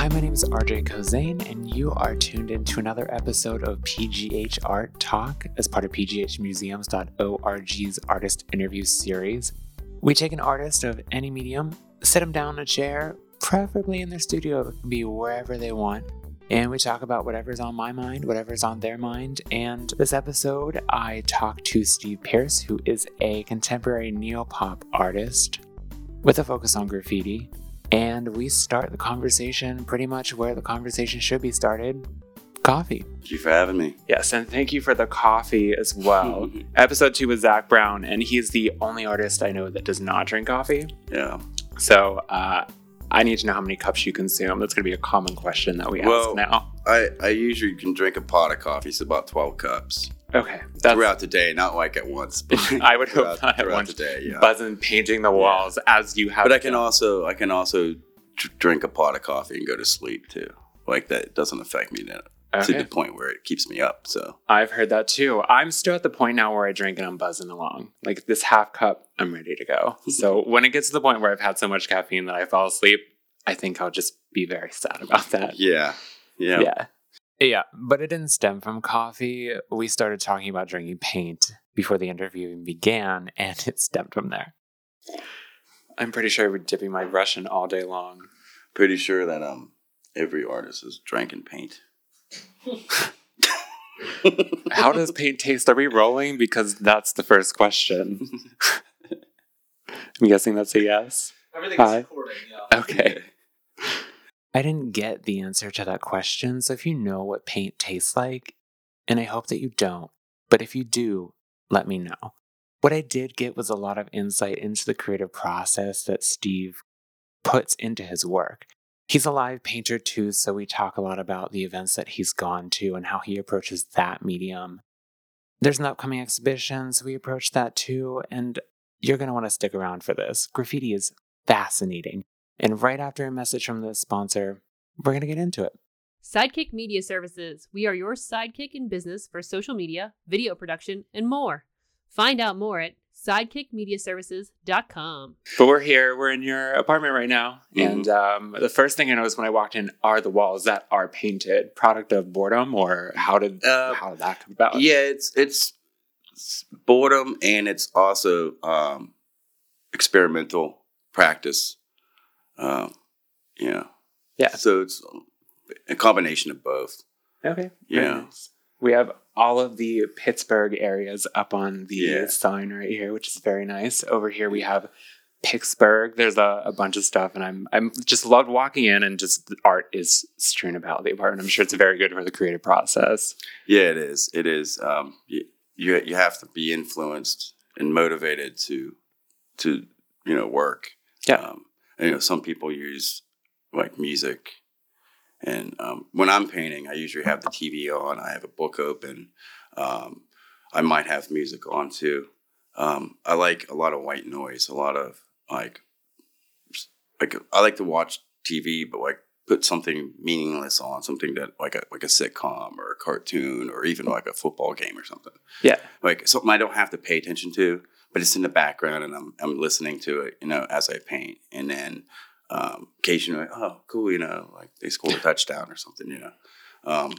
Hi, my name is RJ Kozane, and you are tuned in to another episode of PGH Art Talk as part of PGHmuseums.org's artist interview series. We take an artist of any medium, sit them down in a chair, preferably in their studio, be wherever they want, and we talk about whatever's on my mind, whatever's on their mind. And this episode, I talked to Steve Pierce, who is a contemporary neopop artist with a focus on graffiti. And we start the conversation pretty much where the conversation should be started coffee. Thank you for having me. Yes, and thank you for the coffee as well. Episode two with Zach Brown, and he's the only artist I know that does not drink coffee. Yeah. So uh, I need to know how many cups you consume. That's going to be a common question that we Well- ask now. I, I usually can drink a pot of coffee, so about 12 cups Okay, that's throughout the day, not like at once. But I would hope throughout, not at once. the day, yeah. buzzing, painting the walls as you have. But I can done. also I can also dr- drink a pot of coffee and go to sleep too. Like that doesn't affect me to, to the point where it keeps me up. So I've heard that too. I'm still at the point now where I drink and I'm buzzing along. Like this half cup, I'm ready to go. So when it gets to the point where I've had so much caffeine that I fall asleep, I think I'll just be very sad about that. yeah, yeah, Yeah. Yeah, but it didn't stem from coffee. We started talking about drinking paint before the interview even began, and it stemmed from there. I'm pretty sure I would dipping my brush in all day long. Pretty sure that um every artist is drinking paint. How does paint taste? Are we rolling? Because that's the first question. I'm guessing that's a yes. Everything's Hi. recording, yeah. Okay. I didn't get the answer to that question, so if you know what paint tastes like, and I hope that you don't, but if you do, let me know. What I did get was a lot of insight into the creative process that Steve puts into his work. He's a live painter too, so we talk a lot about the events that he's gone to and how he approaches that medium. There's an upcoming exhibition, so we approach that too, and you're going to want to stick around for this. Graffiti is fascinating. And right after a message from the sponsor, we're going to get into it. Sidekick Media Services. We are your sidekick in business for social media, video production, and more. Find out more at sidekickmediaservices.com. But we're here, we're in your apartment right now. Mhm. And um, the first thing I noticed when I walked in are the walls that are painted. Product of boredom, or how did, Uh, how did that come about? yeah, it's it's it's boredom and it's also um, experimental practice. Um, yeah, Yeah. So it's a combination of both. Okay. Yeah. nice. We have all of the Pittsburgh areas up on the Yeah. sign right here, which is very nice. Over here we have Pittsburgh. There's a, a bunch of stuff, and I'm I'm just loved walking in and just the art is strewn about the apartment. I'm sure it's very good for the creative process. Yeah, it is. It is. Um, you, you you have to be influenced and motivated to to you know work. Yeah. Um, you know, some people use like music, and um, when I'm painting, I usually have the TV on. I have a book open. Um, I might have music on too. Um, I like a lot of white noise. A lot of like like I like to watch TV, but like put something meaningless on, something that like a like a sitcom or a cartoon or even like a football game or something. Yeah. Like something I don't have to pay attention to, but it's in the background and I'm I'm listening to it, you know, as I paint. And then um occasionally, oh cool, you know, like they scored a touchdown or something, you know. Um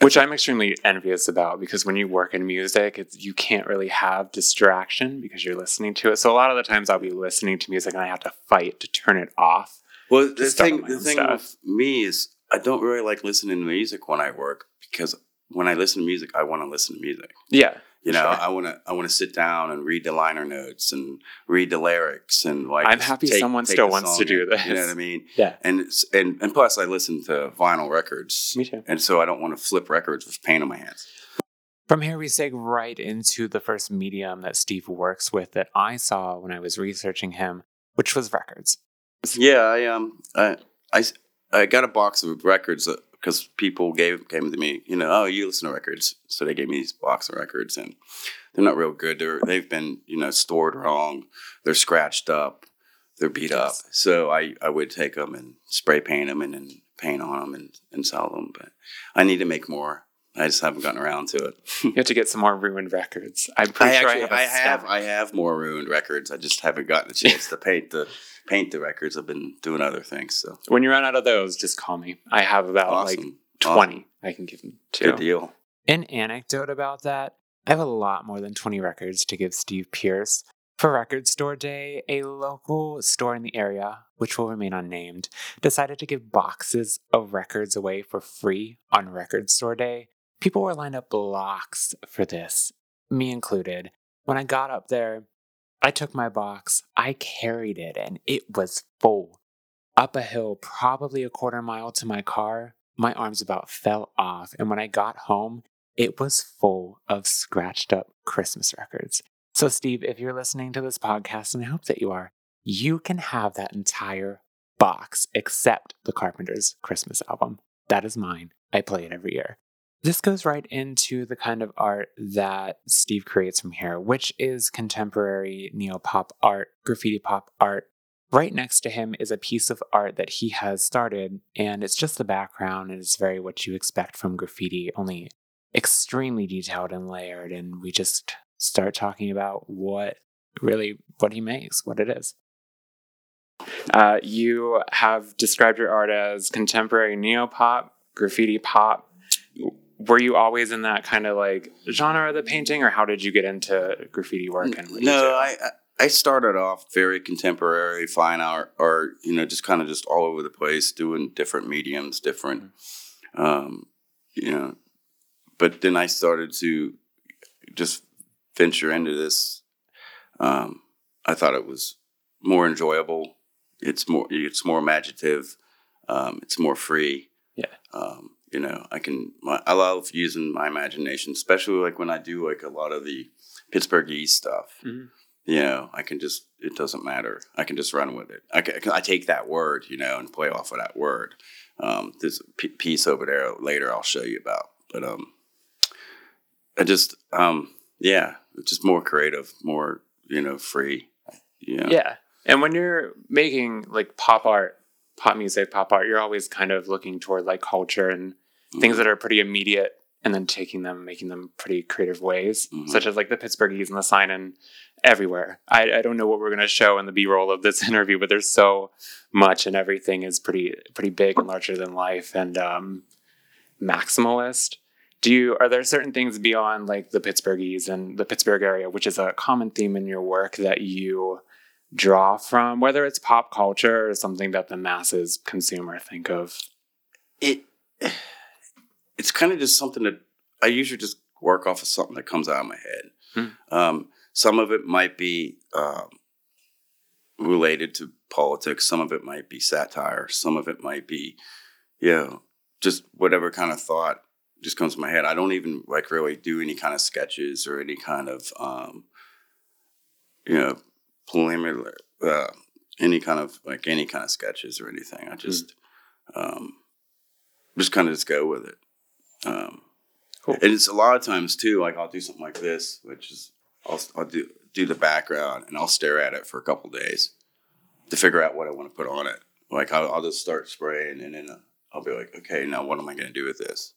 Which I'm extremely envious about because when you work in music, it's, you can't really have distraction because you're listening to it. So a lot of the times I'll be listening to music and I have to fight to turn it off. Well, the thing, the thing stuff. with me is I don't really like listening to music when I work because when I listen to music, I want to listen to music. Yeah. You know, Sure. I want to I want to sit down and read the liner notes and read the lyrics and like. I'm happy someone still wants to do this. You know what I mean? Yeah. And and and plus, I listen to vinyl records, Me too. and so I don't want to flip records with paint on my hands. From here, we seg right into the first medium that Steve works with that I saw when I was researching him, which was records. Yeah, I um I I, I got a box of records because people gave came to me, you know, oh, you listen to records, so they gave me these box of records, and they're not real good. They're they've been you know stored wrong. They're scratched up. They're beat up. So I I would take them and spray paint them and then paint on them and, and sell them. But I need to make more I just haven't gotten around to it. You have to get some more ruined records. I'm I sure actually, I I have. a have. I have more ruined records. I just haven't gotten a chance to paint the paint the records. I've been doing other things. So When you run out of those, just call me. I have about like awesome, 20 I can give them to. good deal. An anecdote about that I have a lot more than 20 records to give Steve Pierce. For Record Store Day, a local store in the area, which will remain unnamed, decided to give boxes of records away for free on Record Store Day. People were lined up blocks for this, me included. When I got up there, I took my box, I carried it, and it was full. Up a hill, probably a quarter mile to my car, my arms about fell off, and when I got home, it was full of scratched up Christmas records. So, Steve, if you're listening to this podcast, and I hope that you are, you can have that entire box except the Carpenters Christmas album. That is mine. I play it every year. This goes right into the kind of art that Steve creates from here, which is contemporary neo pop art, graffiti pop art. Right next to him is a piece of art that he has started, and it's just the background, and it's very what you expect from graffiti, only extremely detailed and layered. And we just start talking about what really what he makes, what it is. Uh, you have described your art as contemporary neo pop, graffiti pop. Were you always in that kind of like genre of the painting, or how did you get into graffiti work? And? No, I I- I started off very contemporary fine art, or you know, just kind of just all over the place, doing different mediums, different, um, you know. But then I started to just venture into this. Um, I thought it was more enjoyable. It's more it's more imaginative. Um, it's more free. Yeah. Um, you know, I can. My, I love using my imagination, especially like when I do like a lot of the Pittsburghese stuff. Mhm. You know, I can just. It doesn't matter. I can just run with it. I can, I take that word, you know, and play off of that word. Um, there's a p- piece over there later I'll show you about, but um, I just um, yeah, it's just more creative, more you know, free. Know? Yeah. And when you're making like pop art, pop music, pop art, you're always kind of looking toward like culture and things that are pretty immediate and then taking them, making them pretty creative ways, Mhm. such as like the Pittsburghese and the sign in everywhere. I, I don't know what we're going to show in the B roll of this interview, but there's so much and everything is pretty, pretty big and larger than life and um, maximalist. Do you, are there certain things beyond like the Pittsburghese and the Pittsburgh area, which is a common theme in your work that you draw from, whether it's pop culture or something that the masses consume or think of? it it's kind of just something that I usually just work off of something that comes out of my head. Hmm. Um, some of it might be um, related to politics. Some of it might be satire. Some of it might be, you know, just whatever kind of thought just comes to my head. I don't even like really do any kind of sketches or any kind of, um, you know, preliminary, uh, any kind of like any kind of sketches or anything. I just, um, just kind of just go with it. Um, Cool. And it's a lot of times too. Like I'll do something like this, which is I'll I'll do do the background and I'll stare at it for a couple days to figure out what I want to put on it. Like I'll, I'll just start spraying and then I'll be like, okay, now what am I going to do with this?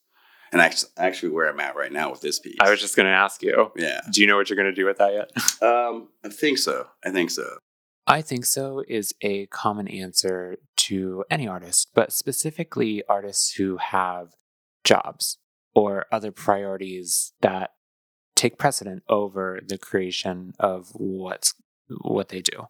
And actually, actually, where I'm at right now with this piece, I was just going to ask you, yeah. do you know what you're going to do with that yet? Um, I think so. I think so. I think so is a common answer to any artist, but specifically artists who have jobs or other priorities that take precedent over the creation of what's what they do.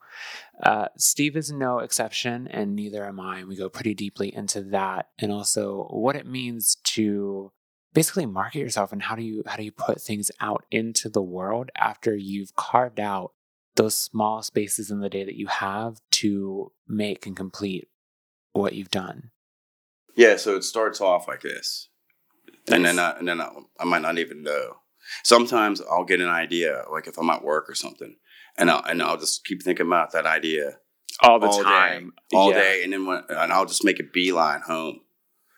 Uh, Steve is no exception, and neither am I. We go pretty deeply into that, and also what it means to basically market yourself, and how do you how do you put things out into the world after you've carved out those small spaces in the day that you have to make and complete what you've done. Yeah. So it starts off like this, and then I, and then I, I might not even know. Sometimes I'll get an idea, like if I'm at work or something, and I'll and I'll just keep thinking about that idea All the all time. day, all Yeah. day, and then when, and I'll just make a beeline home,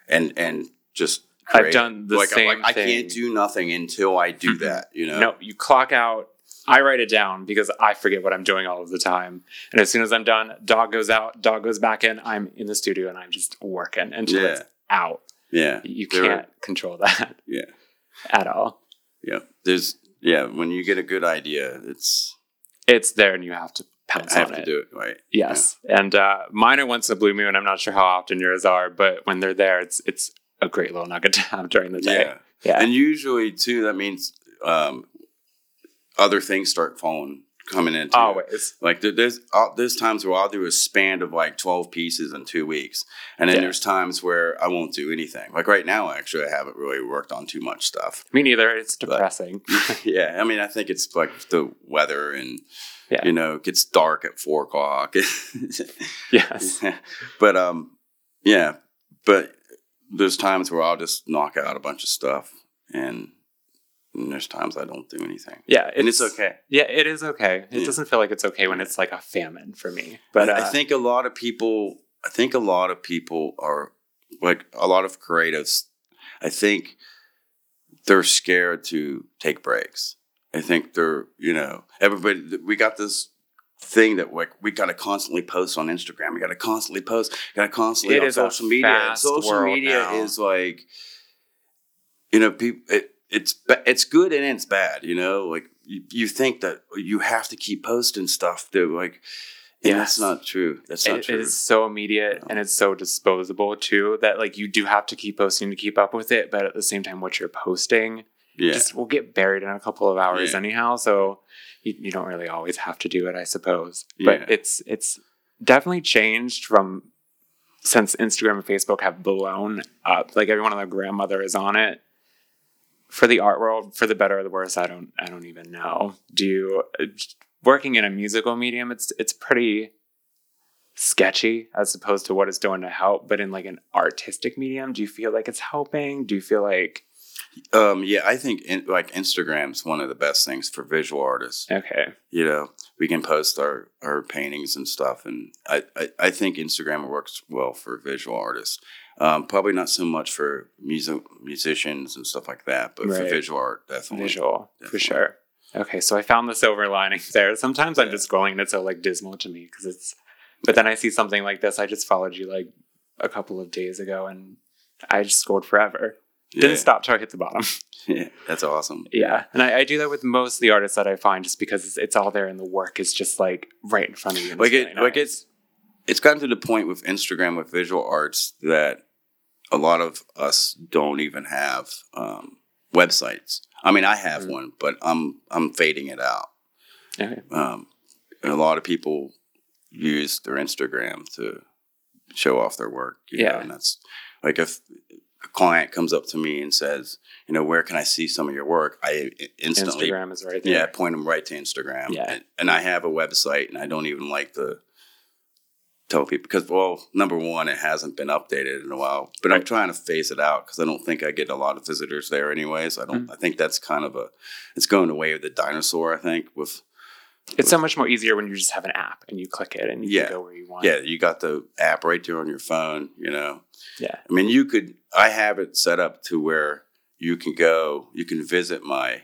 and and just. I've done the like, same like, I can't do nothing until I do Mhm. that. You know. No, you clock out. I write it down because I forget what I'm doing all of the time. And as soon as I'm done, dog goes out, dog goes back in. I'm in the studio and I'm just working until Yeah. it's out. Yeah. You can't control that. Yeah. at all. Yeah, there's yeah. When you get a good idea, it's It's there and you have to pounce I have on to it. do it right. Yes. And uh, mine are once a blue moon. I'm not sure how often yours are, but when they're there, it's it's a great little nugget to have during the day. Yeah. Yeah. And usually too, that means um, other things start falling coming into it. Always. Like there's there's times where I'll do a span of like twelve pieces in two weeks, and then Yeah. there's times where I won't do anything. Like right now, actually, I haven't really worked on too much stuff. Me neither. It's depressing. yeah, I mean, I think it's like the weather, and Yeah. you know, it gets dark at four o'clock. yes. but um, yeah, but there's times where I'll just knock out a bunch of stuff, and, and there's times I don't do anything, Yeah. and it's okay. Yeah, it is okay. It Yeah. doesn't feel like it's okay when it's like a famine for me. But I, uh, I think a lot of people. I think a lot of people are like a lot of creatives. I think they're scared to take breaks. I think they're you know everybody. We got this thing that like we got to constantly post on Instagram. We got to constantly post. Got to constantly It on social media. Social media now. is like you know people. It, it's it's good and it's bad. You know, like you, you think that you have to keep posting stuff. That like, and that's not true. That's not it true. is so immediate and it's so disposable too that like you do have to keep posting to keep up with it. But at the same time, what you're posting yeah, just will get buried in a couple of hours Yeah. anyhow. So you, you don't really always have to do it, I suppose. But it's it's definitely changed from since Instagram and Facebook have blown up. Like everyone and their grandmother is on it. For the art world, for the better or the worse, I don't I don't even know. Do you working in a musical medium? It's it's pretty sketchy as opposed to what it's doing to help. But in like an artistic medium, do you feel like it's helping? Do you feel like um, yeah. I think in, like Instagram's one of the best things for visual artists. okay? You know, we can post our our paintings and stuff, and I I, I think Instagram works well for visual artists. Um, probably not so much for music musicians and stuff like that, but for visual art, definitely. visual for sure. Okay, so I found the silver lining there. Sometimes I'm just scrolling and it's so like dismal to me because it's. But then I see something like this. I just followed you like a couple of days ago, and I just scrolled forever. Yeah, Didn't stop till I hit the bottom. yeah, that's awesome. yeah, and I, I do that with most of the artists that I find, just because it's, it's all there, and the work is just like right in front of you. like it's it, like it's it's gotten to the point with Instagram with visual arts that a lot of us don't even have um, websites. I mean, I have Mm. one, but I'm I'm fading it out. Okay. Um, and a lot of people use their Instagram to show off their work. You Yeah. know, and that's like if a client comes up to me and says, you know, where can I see some of your work? I instantly Instagram is right there. yeah, point them right to Instagram. Yeah. And, and I have a website and I don't even like to tell people because, well, number one, it hasn't been updated in a while, but I'm trying to phase it out because I don't think I get a lot of visitors there anyways. I Mm-hmm. don't, I think that's kind of a, it's going away with the dinosaur, I think, with, It's so much more easier when you just have an app and you click it and you Yeah. can go where you want. yeah, you got the app right there on your phone, you know. Yeah. I mean, you could, I have it set up to where you can go, you can visit my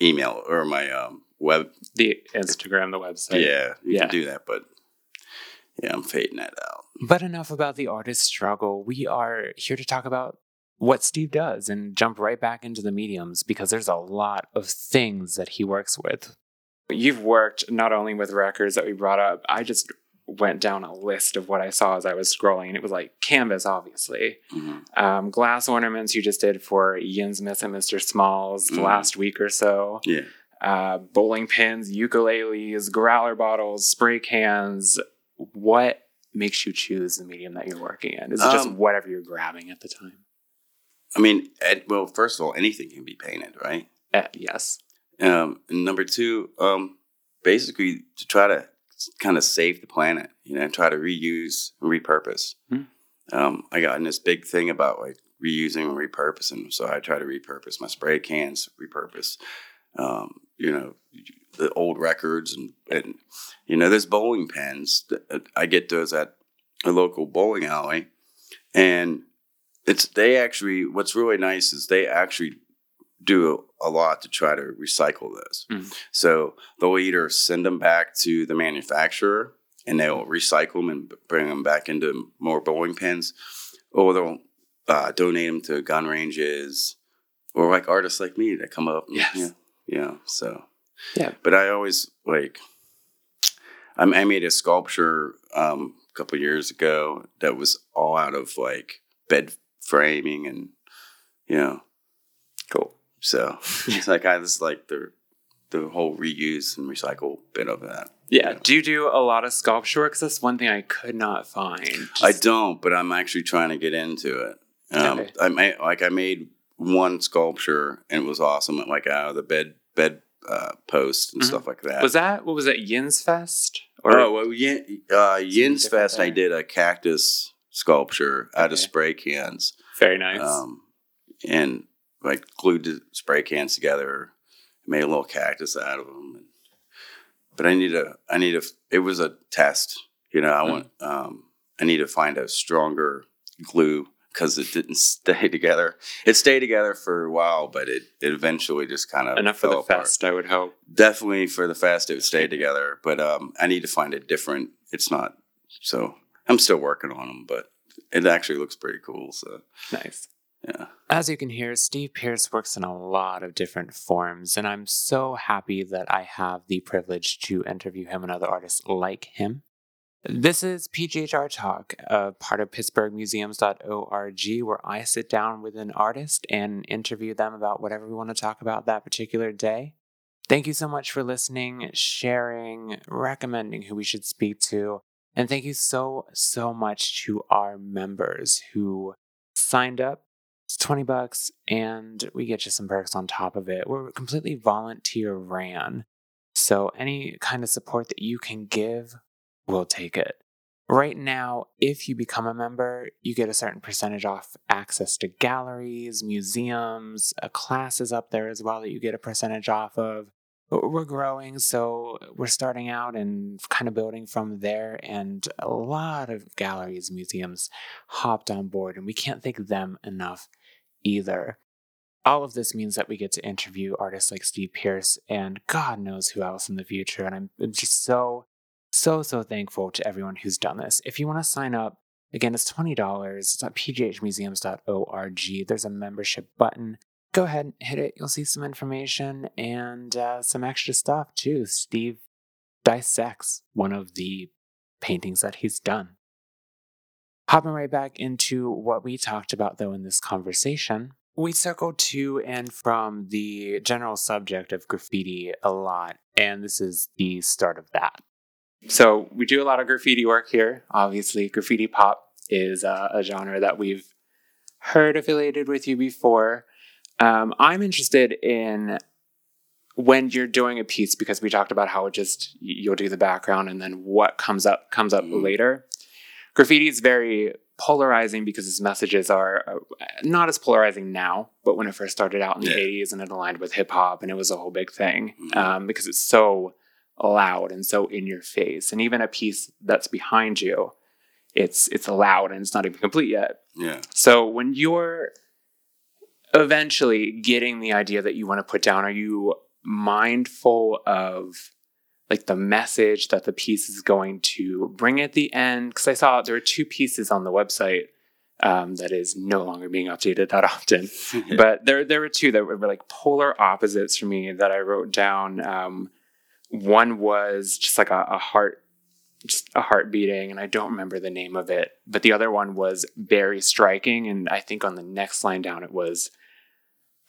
email or my um, web The Instagram, the website. yeah, you Yeah. can do that, but yeah, I'm fading that out. But enough about the artist struggle. We are here to talk about what Steve does and jump right back into the mediums because there's a lot of things that he works with. You've worked not only with records that we brought up, I just went down a list of what I saw as I was scrolling, and it was like canvas, obviously. Mhm. Um, glass ornaments you just did for Ian Smith and Mr. Smalls the Mhm. last week or so. Yeah. uh, bowling pins, ukuleles, growler bottles, spray cans. What makes you choose the medium that you're working in? Is it just Um, whatever you're grabbing at the time? I mean, well, first of all, anything can be painted, right? Uh, yes. Um, and number two, um, basically to try to kind of save the planet, you know, try to reuse and repurpose. Hmm. Um, I got in this big thing about like reusing and repurposing, so I try to repurpose my spray cans, repurpose, um, you know, the old records and and you know, there's bowling pins. that- I get those at a local bowling alley, and it's they actually. What's really nice is they actually do a lot to try to recycle those. Mhm. So they'll either send them back to the manufacturer and they'll recycle them and bring them back into more bowling pins, or they'll uh, donate them to gun ranges or like artists like me that come up. and- Yes. Yeah. Yeah. So. Yeah. But I always like. I'm- I made a sculpture um, a couple years ago that was all out of like bed framing and you know Cool. So it's like I just like the the whole reuse and recycle bit of that. Yeah. Yeah. Do you do a lot of sculpture work? 'Cause that's one thing I could not find. I don't, but I'm actually trying to get into it. Um, Okay. I made like I made one sculpture and it was awesome, like out of the bed bed uh, post and Mhm. stuff like that. was that what was it? Yin's Fest? oh well, Yin, uh, Yin's different Fest. I did a cactus sculpture out of spray cans, very nice. um, and like glued the spray cans together, made a little cactus out of them. But I need a, I need a. It was a test, you know. I Mhm. want, um, I need to find a stronger glue because it didn't stay together. It stayed together for a while, but it, it eventually just kind of Enough for the apart. fest, I would hope. Definitely for the fest, it would stay together. But um, I need to find a different. It's not so. I'm still working on them, but it actually looks pretty cool. So Nice. Yeah. As you can hear, Steve Pierce works in a lot of different forms, and I'm so happy that I have the privilege to interview him and other artists like him. This is PGH Art Talk, a part of PittsburghMuseums.org, where I sit down with an artist and interview them about whatever we want to talk about that particular day. Thank you so much for listening, sharing, recommending who we should speak to, and thank you so, so much to our members who signed up 20 bucks and we get you some perks on top of it. We're completely volunteer ran. So any kind of support that you can give, we'll take it. Right now, if you become a member, you get a certain percentage off access to galleries, museums, uh, a class is up there as well that you get a percentage off of. We're growing, so we're starting out and kind of building from there. And a lot of galleries, museums hopped on board, and we can't thank them enough either. All of this means that we get to interview artists like Steve Pierce and God knows who else in the future. And I'm just so, so, so thankful to everyone who's done this. If you want to sign up, again, it's $20. It's at pghmuseums.org. There's a membership button. Go ahead and hit it. You'll see some information and uh, some extra stuff too. Steve dissects one of the paintings that he's done. Hopping right back into what we talked about, though, in this conversation, we circled to and from the general subject of graffiti a lot, and this is the start of that. So, we do a lot of graffiti work here. Obviously, graffiti pop is uh, a genre that we've heard affiliated with you before. Um, I'm interested in when you're doing a piece because we talked about how it just you'll do the background and then what comes up comes up Mhm. later graffiti is very polarizing because its messages are uh, not as polarizing now but when it first started out in the Yeah. 80s and it aligned with hip-hop and it was a whole big thing Mhm. um, because it's so loud and so in your face and even a piece that's behind you it's it's loud and it's not even complete yet Yeah. so when you're eventually getting the idea that you want to put down, are you mindful of like the message that the piece is going to bring at the end? Because I saw there were two pieces on the website um, that is no longer being updated that often. but there there were two that were like polar opposites for me that I wrote down. Um, one was just like a, a heart, just a heart beating, and I don't remember the name of it. But the other one was very striking, and I think on the next line down it was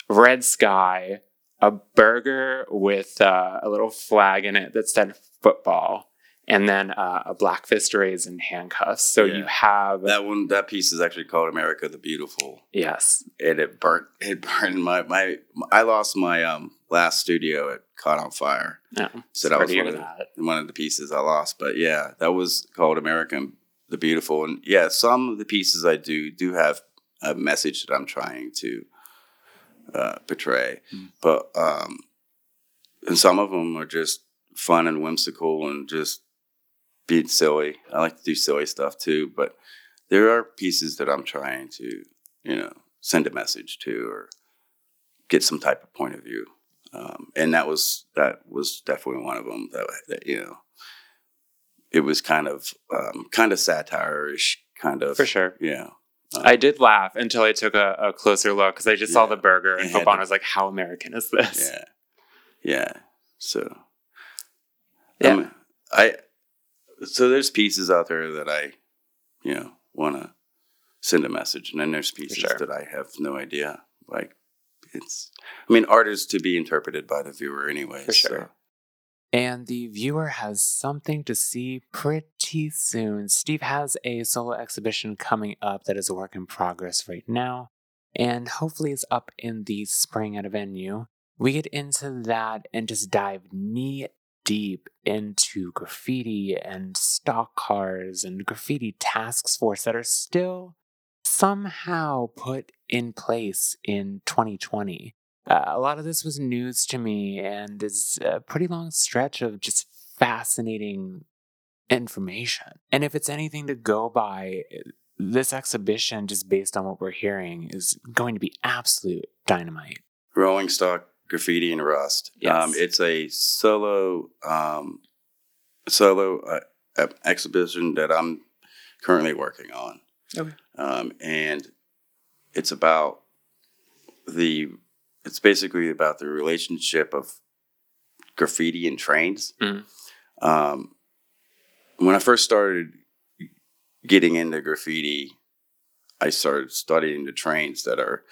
red sky, a burger with uh, a little flag in it that said football, and then uh, a black fist raised in handcuffs. So Yeah. you have that one, that piece is actually called "America the Beautiful," yes, and it burnt. It burned my my. I lost my um last studio. It caught on fire. no, So that was one of, that. the, one of the pieces I lost. But yeah, that was called "America the Beautiful. And yeah, some of the pieces I do do have a message that I'm trying to uh, portray. Mm. But um, and some of them are just fun and whimsical and just being silly. I like to do silly stuff too. But there are pieces that I'm trying to, you know, send a message to or get some type of point of view um, and that was that was definitely one of them that, that you know it was kind of um, kind of satire-ish kind of For sure. yeah Um, I did laugh until I took a, a closer look because I just saw the burger and Fobon the- was like, "How American is this?" Yeah, yeah. So, Yeah. um, I so there's pieces out there that I, you know, want to send a message, and then there's pieces sure. that I have no idea. Like, it's. I mean, art is to be interpreted by the viewer anyway. For sure. so- And the viewer has something to see pretty soon. Steve has a solo exhibition coming up that is a work in progress right now, and hopefully it's up in the spring at a venue. We get into that and just dive knee deep into graffiti and stock cars and graffiti task force that are still somehow put in place in 2020. Uh, a lot of this was news to me and is a pretty long stretch of just fascinating information. And if it's anything to go by, this exhibition, just based on what we're hearing, is going to be absolute dynamite. Rolling Stock Graffiti and Rust. Yes. Um, it's a solo um, solo uh, uh, exhibition that I'm currently working on. Okay. Um, and it's about the it's basically about the relationship of graffiti and trains. Mhm. Um, when I first started getting into graffiti, I started studying the trains that are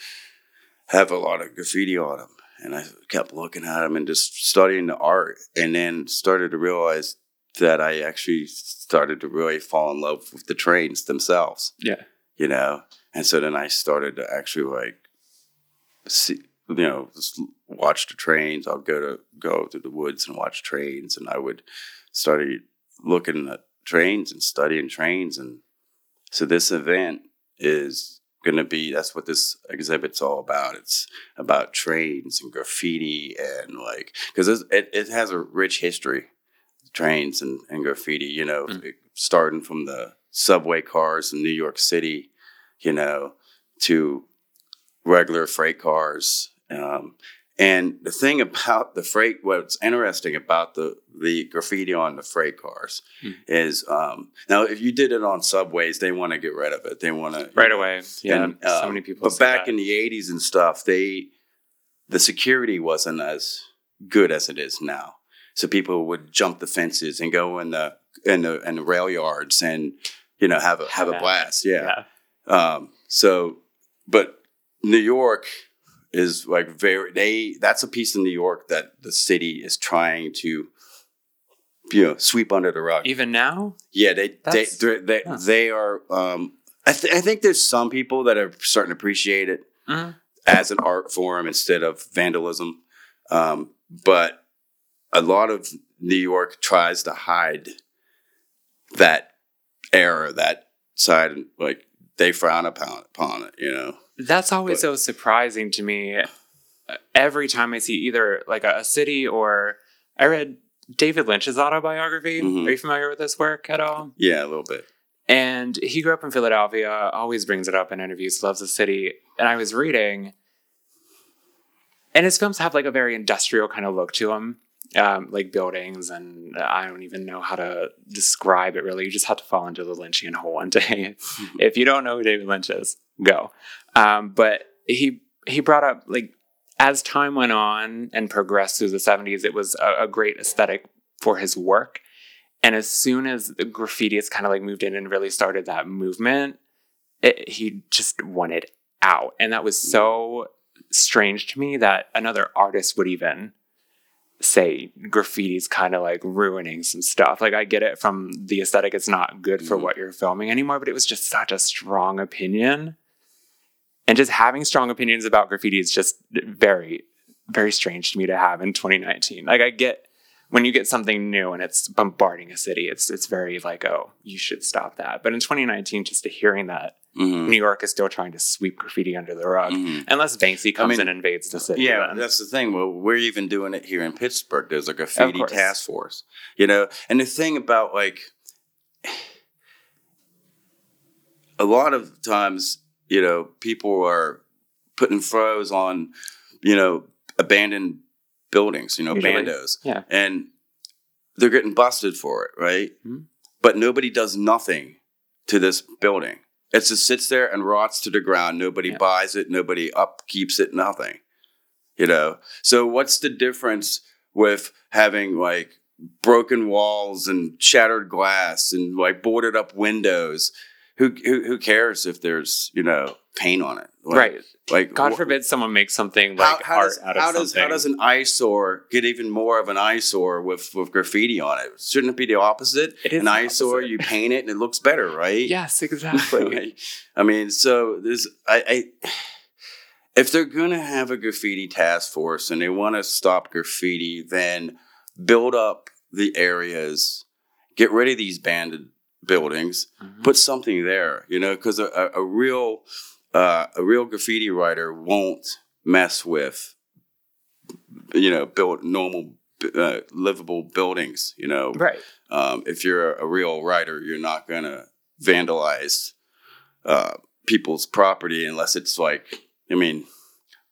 have a lot of graffiti on them, and I kept looking at them and just studying the art, and then started to realize that I actually started to really fall in love with the trains themselves Yeah. you know and so then i started to actually like see you know just watch the trains i'll go to go to the woods and watch trains and i would start looking at trains and studying trains and so this event is going to be that's what this exhibit's all about it's about trains and graffiti and like because it, it has a rich history trains and, and graffiti you know Mm. starting from the subway cars in new york city you know to regular freight cars um, and the thing about the freight what's interesting about the the graffiti on the freight cars Hmm. is um, now if you did it on subways they want to get rid of it they want to Right away. Yeah. and, so um, many people. But back that. in the '80s and stuff, they the security wasn't as good as it is now. So people would jump the fences and go in the in the in the rail yards and you know have a have a blast. Yeah. yeah. Um, so, but New York is like very they that's a piece in New York that the city is trying to you know sweep under the rug. Even now, Yeah, they they That's- they they, yeah. they are. Um, I, th- I think there's some people that are starting to appreciate it Mhm. as an art form instead of vandalism. Um, but a lot of New York tries to hide that error, that side, and like they frown upon upon it. You know, That's always But- so surprising to me. Every time I see either like a, a city or I read David Lynch's autobiography. Mhm. Are you familiar with this work at all? yeah, a little bit. And he grew up in Philadelphia, always brings it up in interviews, loves the city. And I was reading, and his films have like a very industrial kind of look to them, um, like buildings. And I don't even know how to describe it really. You just have to fall into the Lynchian hole one day. if you don't know who David Lynch is, go. Um, but he he brought up like as time went on and progressed through the 70s, it was a, a great aesthetic for his work. And as soon as the graffiti has kind of like moved in and really started that movement, it, he just wanted out. And that was so strange to me that another artist would even say graffiti's kind of like ruining some stuff. Like I get it from the aesthetic, it's not good for Mhm. what you're filming anymore, but it was just such a strong opinion. And just having strong opinions about graffiti is just very, very strange to me to have in 2019. Like I get when you get something new and it's bombarding a city, it's it's very like, oh, you should stop that. But in 2019, just to hearing that Mhm. New York is still trying to sweep graffiti under the rug, Mhm. unless Banksy comes mean, and invades the city. Yeah, then. that's the thing. Well, we're even doing it here in Pittsburgh. There's a graffiti task force, you know. And the thing about like a lot of times, you know, people are putting photos on, you know, abandoned buildings, you know, Usually. bandos, yeah. and they're getting busted for it, right? Mhm. But nobody does nothing to this building It just sits there and rots to the ground. Nobody Yeah. buys it. Nobody upkeeps it. Nothing. You know. So what's the difference with having like broken walls and shattered glass and like boarded up windows? Who who, who cares if there's you know paint on it? Like, right. Like God wh- forbid someone makes something like how, how art does, out of how does how does an eyesore get even more of an eyesore with with graffiti on it? Shouldn't it be the opposite? It is an eyesore, opposite. you paint it and it looks better, right? yes, exactly. I mean, so there's I, I if they're gonna have a graffiti task force and they want to stop graffiti, then build up the areas, get rid of these banded buildings, Mhm. put something there, you know, because a, a, real uh, a real graffiti writer won't mess with you know build normal uh, livable buildings, you know, Right. um, if you're a, real writer, you're not going to vandalize uh, people's property unless it's like, I mean,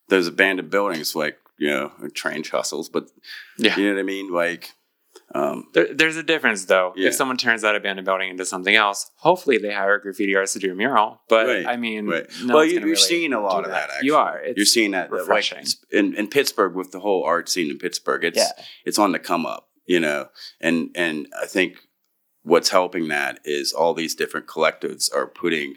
there's abandoned buildings like, you know, train trestles, but Yeah. you know what I mean? Like, um, There, there's a difference, though. Yeah. If someone turns that abandoned building into something else, hopefully they hire a graffiti artist to do a mural. But Right, I mean, right. no well, you, you're really seeing a lot of that. actually. You are. It's you're seeing that, that, like refreshing. in, in Pittsburgh with the whole art scene in Pittsburgh. It's yeah. it's on the come up, you know, and and I think what's helping that is all these different collectives are putting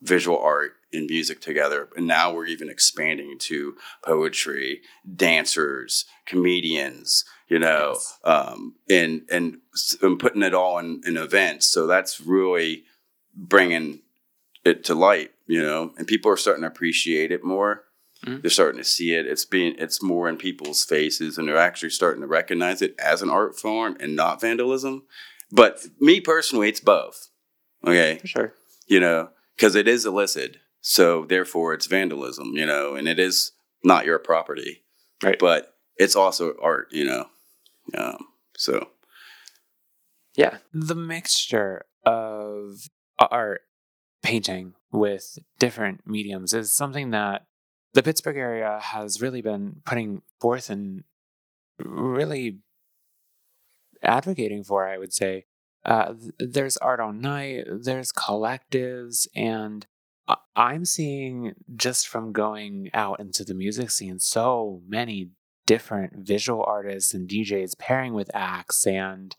visual art and music together, and now we're even expanding to poetry, dancers, comedians, you know, Yes. um, and, and and putting it all in, in events. So that's really bringing it to light, you know, and people are starting to appreciate it more. Mhm. They're starting to see it. It's being it's more in people's faces, and they're actually starting to recognize it as an art form and not vandalism. But me personally, it's both. Okay, For sure. you know, because it is illicit, so therefore it's vandalism, you know, and it is not your property, Right. But it's also art, you know. Um, so Yeah. The mixture of art, painting with different mediums is something that the Pittsburgh area has really been putting forth and really advocating for, I would say. Uh, there's art all night, there's collectives, and I'm seeing just from going out into the music scene so many different visual artists and DJs pairing with acts and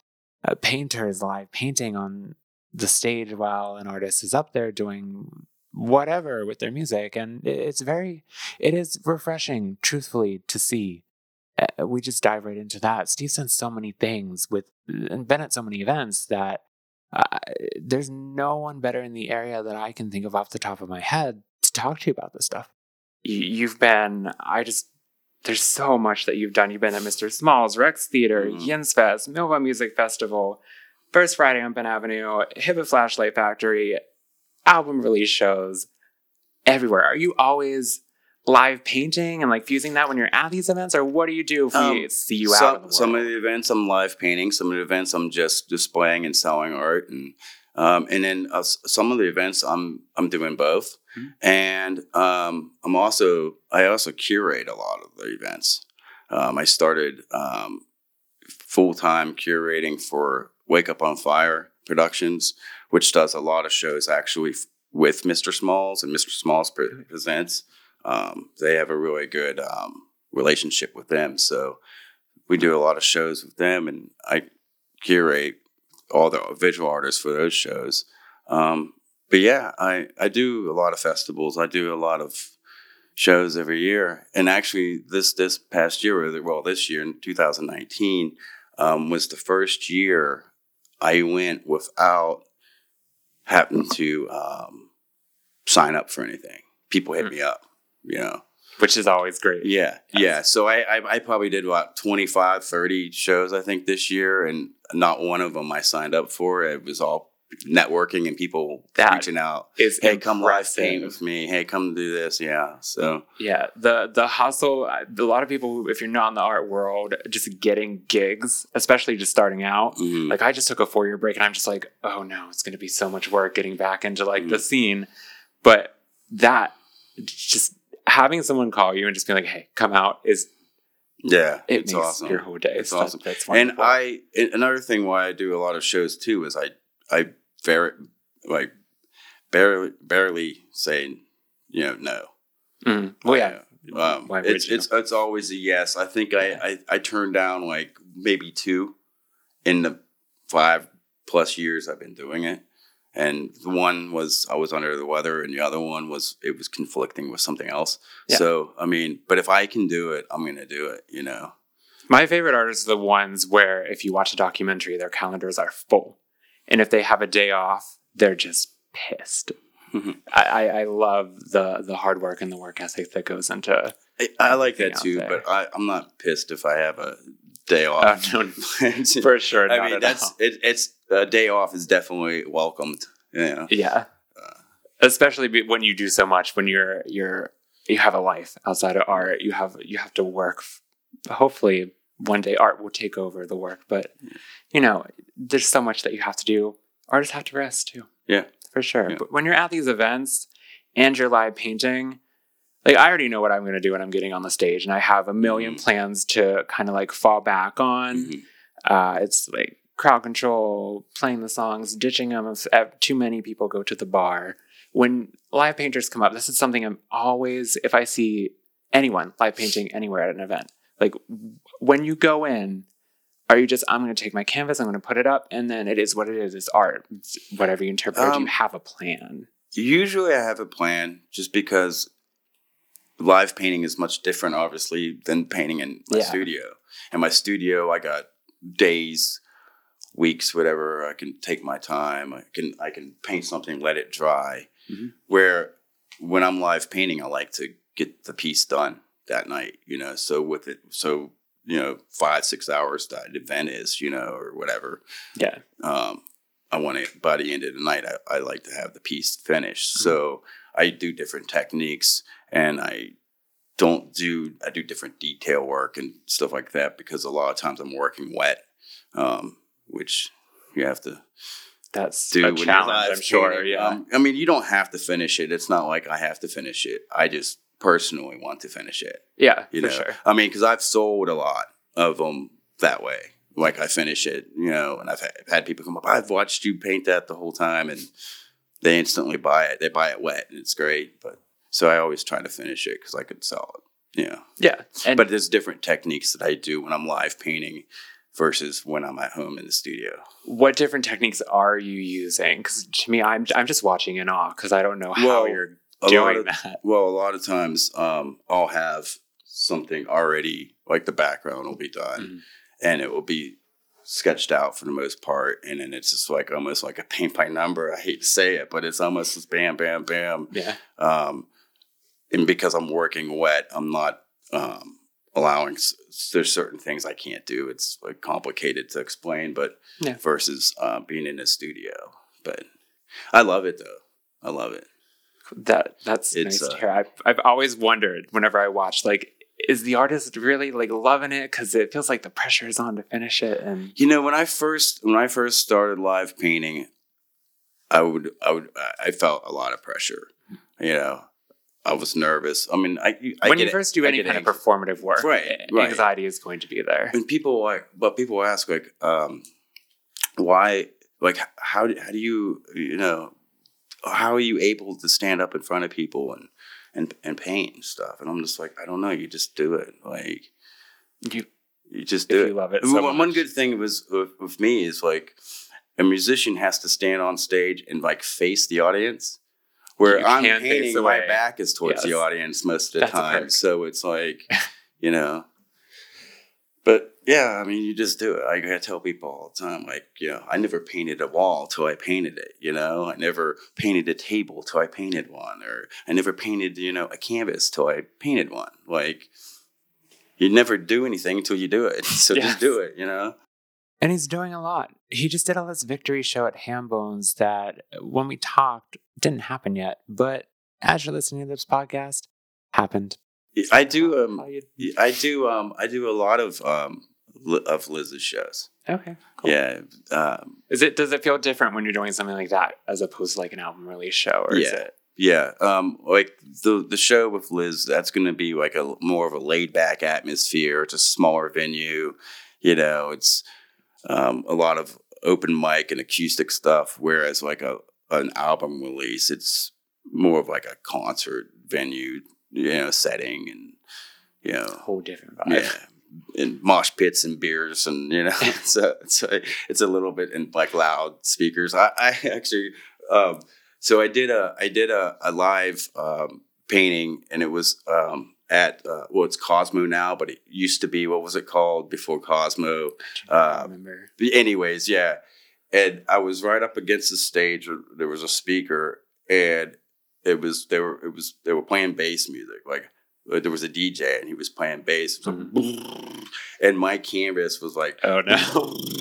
uh, painters live painting on the stage while an artist is up there doing whatever with their music and it's very it is refreshing truthfully to see. Uh, we just dive right into that. Steve's done so many things with and been at so many events that uh, there's no one better in the area that i can think of off the top of my head to talk to you about this stuff. You've been i just there's so much that you've done. You've been at Mr. Smalls, Rex Theater, Mhm. Yins Fest, Millvale Music Festival, First Friday on Penn Avenue, Hibbit Flashlight Factory, album release shows, everywhere. Are you always live painting and like fusing that when you're at these events, or what do you do if we Um, see you out some, world? some of the events I'm live painting, some of the events I'm just displaying and selling art, and um, and then uh, some of the events I'm I'm doing both, Mhm. and um, I'm also I also curate a lot of the events. Um, I started um, full time curating for Wake Up on Fire Productions, which does a lot of shows actually f- with Mr. Smalls and Mr. Smalls pre- presents. Um, they have a really good um, relationship with them, so we do a lot of shows with them, and I curate all the visual artists for those shows. Um, but yeah, I, I do a lot of festivals. I do a lot of shows every year, and actually, this this past year, or well, this year in 2019, um, was the first year I went without having to um, sign up for anything. People hit Hmm. me up, you know. Which is always great. Yeah, yeah. So I, I, I probably did about 25, 30 shows, I think, this year, and not one of them I signed up for. It was all networking and people That reaching out. Is Hey, come live paint with me. Hey, come do this. Yeah. So Yeah, the the hustle. A lot of people, if you're not in the art world, just getting gigs, especially just starting out. mhm. Like I just took a four year break, and I'm just like, oh no, it's going to be so much work getting back into like the Mhm. scene. But that just having someone call you and just be like, hey, come out is yeah, it it's makes awesome. your whole day. It's So awesome. That's fun. and. I another thing why I do a lot of shows too is I I very like barely barely say you know no. Mm. Well, yeah. Um, it's it's it's always a yes. I think I, I I turned down like maybe two in the five plus years I've been doing it, and the one was I was under the weather, and the other one was it was conflicting with something else. Yeah. So I mean, but if I can do it, I'm gonna do it. You know. My favorite artists are the ones where if you watch a documentary, their calendars are full. And if they have a day off, they're just pissed. Mhm. I, I, I love the the hard work and the work ethic that goes into I, I like that too, but I, I'm not pissed if I have a day off. no, for sure. I mean, that's it, it's a day off is definitely welcomed. You know. yeah. Uh, Especially when you do so much, when you're you're you have a life outside of art, you have you have to work. Hopefully, one day art will take over the work, but you know, there's so much that you have to do. Artists have to rest too. Yeah. for sure. Yeah. But when you're at these events and you're live painting, like I already know what I'm going to do when I'm getting on the stage, and I have a 1000000 Mhm. plans to kind of like fall back on. mhm. Uh, it's like crowd control, playing the songs, ditching them if too many people go to the bar. When live painters come up, this is something I'm always, if I see anyone live painting anywhere at an event, like when you go in, are you just, I'm going to take my canvas, I'm going to put it up, and then it is what it is. It's art. It's whatever you interpret. or do Um, you have a plan? Usually, I have a plan just because live painting is much different, obviously, than painting in my Yeah. studio. In my studio, I got days, weeks, whatever. I can take my time. I can I can paint something, let it dry. Mhm. Where when I'm live painting, I like to get the piece done that night. You know, so with it, so you know, five six hours that event is, you know, or whatever Yeah. um, I want it by the end of the night. I, I like to have the piece finished. So I do different techniques, and I don't do I do different detail work and stuff like that because a lot of times I'm working wet, um, which you have to That's do a challenge, I'm sure. painting. Yeah. Um, I mean, you don't have to finish it. It's not like I have to finish it. I just personally want to finish it. yeah, You for know, sure. I mean, because I've sold a lot of them that way. Like I finish it, you know, and I've had, had people come up. I've watched you paint that the whole time, and they instantly buy it. They buy it wet, and it's great. But so I always try to finish it because I could sell it. Yeah, Yeah. And but there's different techniques that I do when I'm live painting versus when I'm at home in the studio. what different techniques are you using? Because to me, I'm I'm just watching in awe because I don't know how Well, you're doing of- that. Well, a lot of times um, I'll have something already, like the background will be done, Mhm. and it will be sketched out for the most part, and then it's just like almost like a paint by number. I hate to say it, but it's almost just bam, bam, bam. Yeah. Um, and because I'm working wet, I'm not um, allowing. There's certain things I can't do. It's like complicated to explain, but Yeah. versus uh, being in a studio. But I love it though. I love it. That that's It's, nice to uh, hear. I've I've always wondered whenever I watch like. Is the artist really like loving it? Because it feels like the pressure is on to finish it, and You know, when I first when I first started live painting, I would I would I felt a lot of pressure. You know, I was nervous. I mean, I, I when you first do any kind of performative work, Right, right. anxiety is going to be there. and people like, but people ask like, um, why? Like, how do, how do you you know how are you able to stand up in front of people and and and paint and stuff? And I'm just like, I don't know. You just do it. Like You, you just do you it. love it, so one, one much. good thing was with, with me is like a musician has to stand on stage and like face the audience. Where You I'm painting, away. my back is towards the audience most of the That's time. So it's like, you know. But yeah, I mean, you just do it. I tell people all the time, like, you know, I never painted a wall till I painted it. You know, I never painted a table till I painted one, or I never painted, you know, a canvas till I painted one. Like, you never do anything until you do it. So Yes. just do it. You know. And he's doing a lot. He just did all this victory show at Hambones that when we talked didn't happen yet. But as you're listening to this podcast, happened. I do. Um, I do. Um, I do a lot of um of Liz's shows. okay. Cool. Yeah. Um, Is it does it feel different when you're doing something like that as opposed to like an album release show? Or is Yeah. it Yeah, um, like the the show with Liz, that's going to be like a more of a laid back atmosphere. It's a smaller venue, you know. It's um, a lot of open mic and acoustic stuff. Whereas like a an album release. It's more of like a concert venue, you know, setting and you know, Whole different vibe. yeah, and mosh pits and beers and you know, it's a, it's a, it's a little bit in like loud speakers. I, I actually, um, so I did a I did a, a live um, painting and it was um, at uh, well it's Cosmo now, but it used to be what was it called before Cosmo? I Uh, remember. anyways, yeah. And I was right up against the stage. There was a speaker, and it was they were it was they were playing bass music. Like uh, there was a DJ, and he was playing bass. Was like, and my canvas was like, Oh no.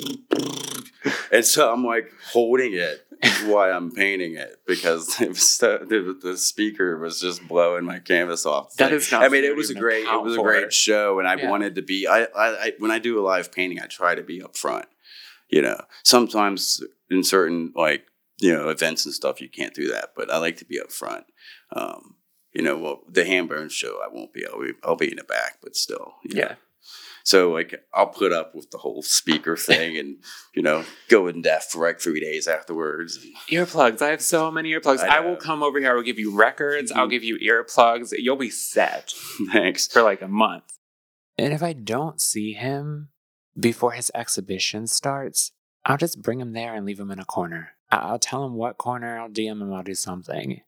and so I'm like holding it while I'm painting it because it was so, the, the speaker was just blowing my canvas off. That is not I mean, it was a great, it was a great show, and I Yeah. wanted to be. I, I, I, when I do a live painting, I try to be up front. You know, sometimes in certain like you know events and stuff, you can't do that, but I like to be up front. Um, you know, well, the Hamburn show, I won't be. I'll be, I'll be in the back, but still, yeah. know. Yeah. So like I'll put up with the whole speaker thing and you know go in deaf for like three days afterwards. Earplugs. I have so many earplugs. I I, will come over here. I will give you records. I'll Mhm. give you earplugs. You'll be set Thanks. for like a month. And if I don't see him before his exhibition starts, I'll just bring him there and leave him in a corner. I'll tell him what corner, I'll DM him, I'll do something.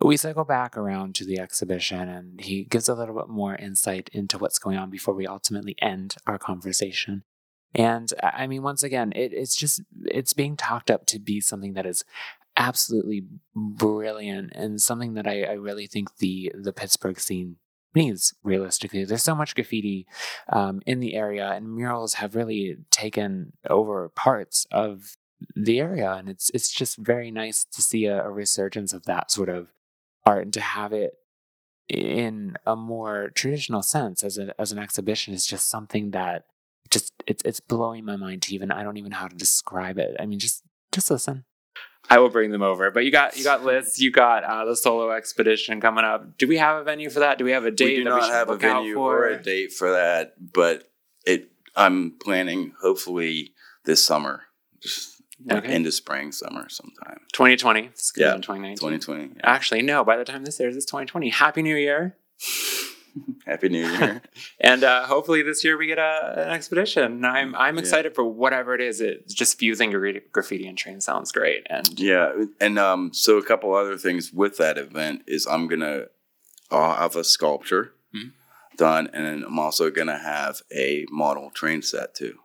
We cycle back around to the exhibition and he gives a little bit more insight into what's going on before we ultimately end our conversation. And I mean, once again, it, it's just, it's being talked up to be something that is absolutely brilliant and something that I, I really think the, the Pittsburgh scene needs realistically. There's so much graffiti um, in the area, and murals have really taken over parts of the area, and it's it's just very nice to see a, a resurgence of that sort of art and to have it in a more traditional sense as a, as an exhibition is just something that just it's it's blowing my mind to even I don't even know how to describe it. I mean, just just listen. I will bring them over. But you got you got lists, you got uh, the solo expedition coming up. Do we have a venue for that? Do we have a date we do that not we have a venue for? or a date for that, but it. I'm planning hopefully this summer, just like Okay. into spring, summer sometime. 2020. It's Yeah, 2019. 2020. Actually, no. By the time this airs, it's 2020. Happy New Year! Happy New Year. And uh, hopefully this year we get a, an expedition. I'm I'm Yeah. excited for whatever it is. It's just fusing gra- graffiti and train sounds great. And yeah, and um, so a couple other things with that event is I'm gonna I'll have a sculpture Mhm. done, and then I'm also gonna have a model train set too.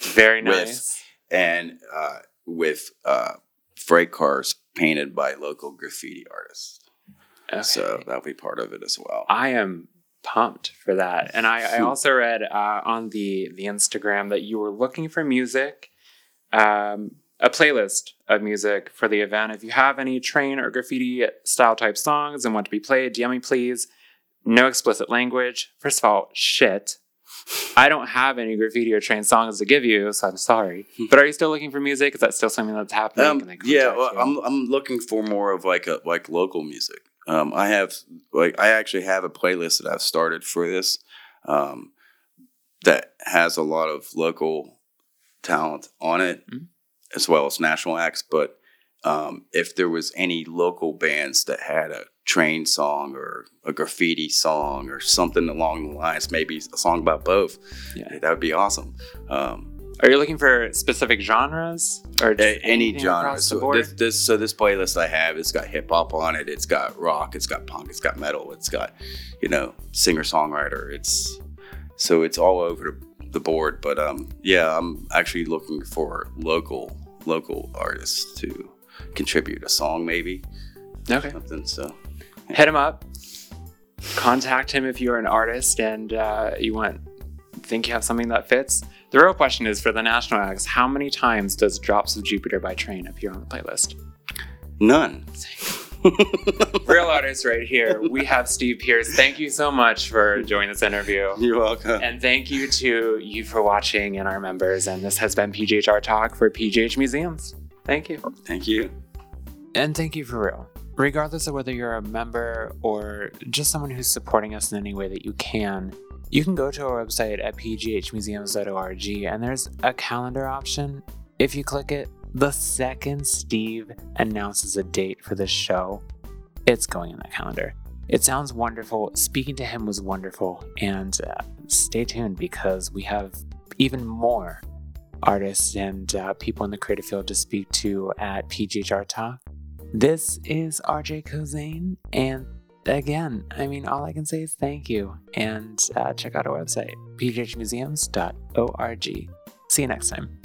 very With- nice. and uh, with uh, freight cars painted by local graffiti artists. Okay. So that'll be part of it as well. I am pumped for that. And I, I also read uh, on the the Instagram that you were looking for music, um, a playlist of music for the event. If you have any train or graffiti style type songs and want to be played, DM me please. No explicit language. First of all, shit. I don't have any graffiti or train songs to give you, so I'm sorry. But are you still looking for music? Is that still something that's happening? Um, yeah, well. I'm I'm looking for more of like a like local music. Um, I have like I actually have a playlist that I've started for this um, that has a lot of local talent on it, Mhm. as well as national acts. But um, if there was any local bands that had a train song or a graffiti song or something along the lines, maybe a song about both, Yeah. that would be awesome. Um, Are you looking for specific genres or any anything genre. So this, this so this playlist I have, it's got hip hop on it, it's got rock, it's got punk, it's got metal, it's got you know singer songwriter. It's so it's all over the board. But um, yeah, I'm actually looking for local local artists to contribute a song, maybe okay. something. So hit him up contact him if you're an artist and uh, you want think you have something that fits the real question is for the national acts how many times does drops of jupiter by train appear on the playlist none. real artists right here we have steve pierce thank you so much for joining this interview You're welcome. and thank you to you for watching and our members and this has been PGH Art Talk for pgh museums thank you Thank you. And thank you for real. Regardless of whether you're a member or just someone who's supporting us in any way that you can, you can go to our website at pghmuseums.org and there's a calendar option. If you click it, The second Steve announces a date for this show, it's going in the calendar. It sounds wonderful. Speaking to him was wonderful. And uh, stay tuned because we have even more artists and uh, people in the creative field to speak to at PGH Art Talk. This is RJ Kozane. And again, I mean, all I can say is thank you. And uh, check out our website, pghmuseums.org. See you next time.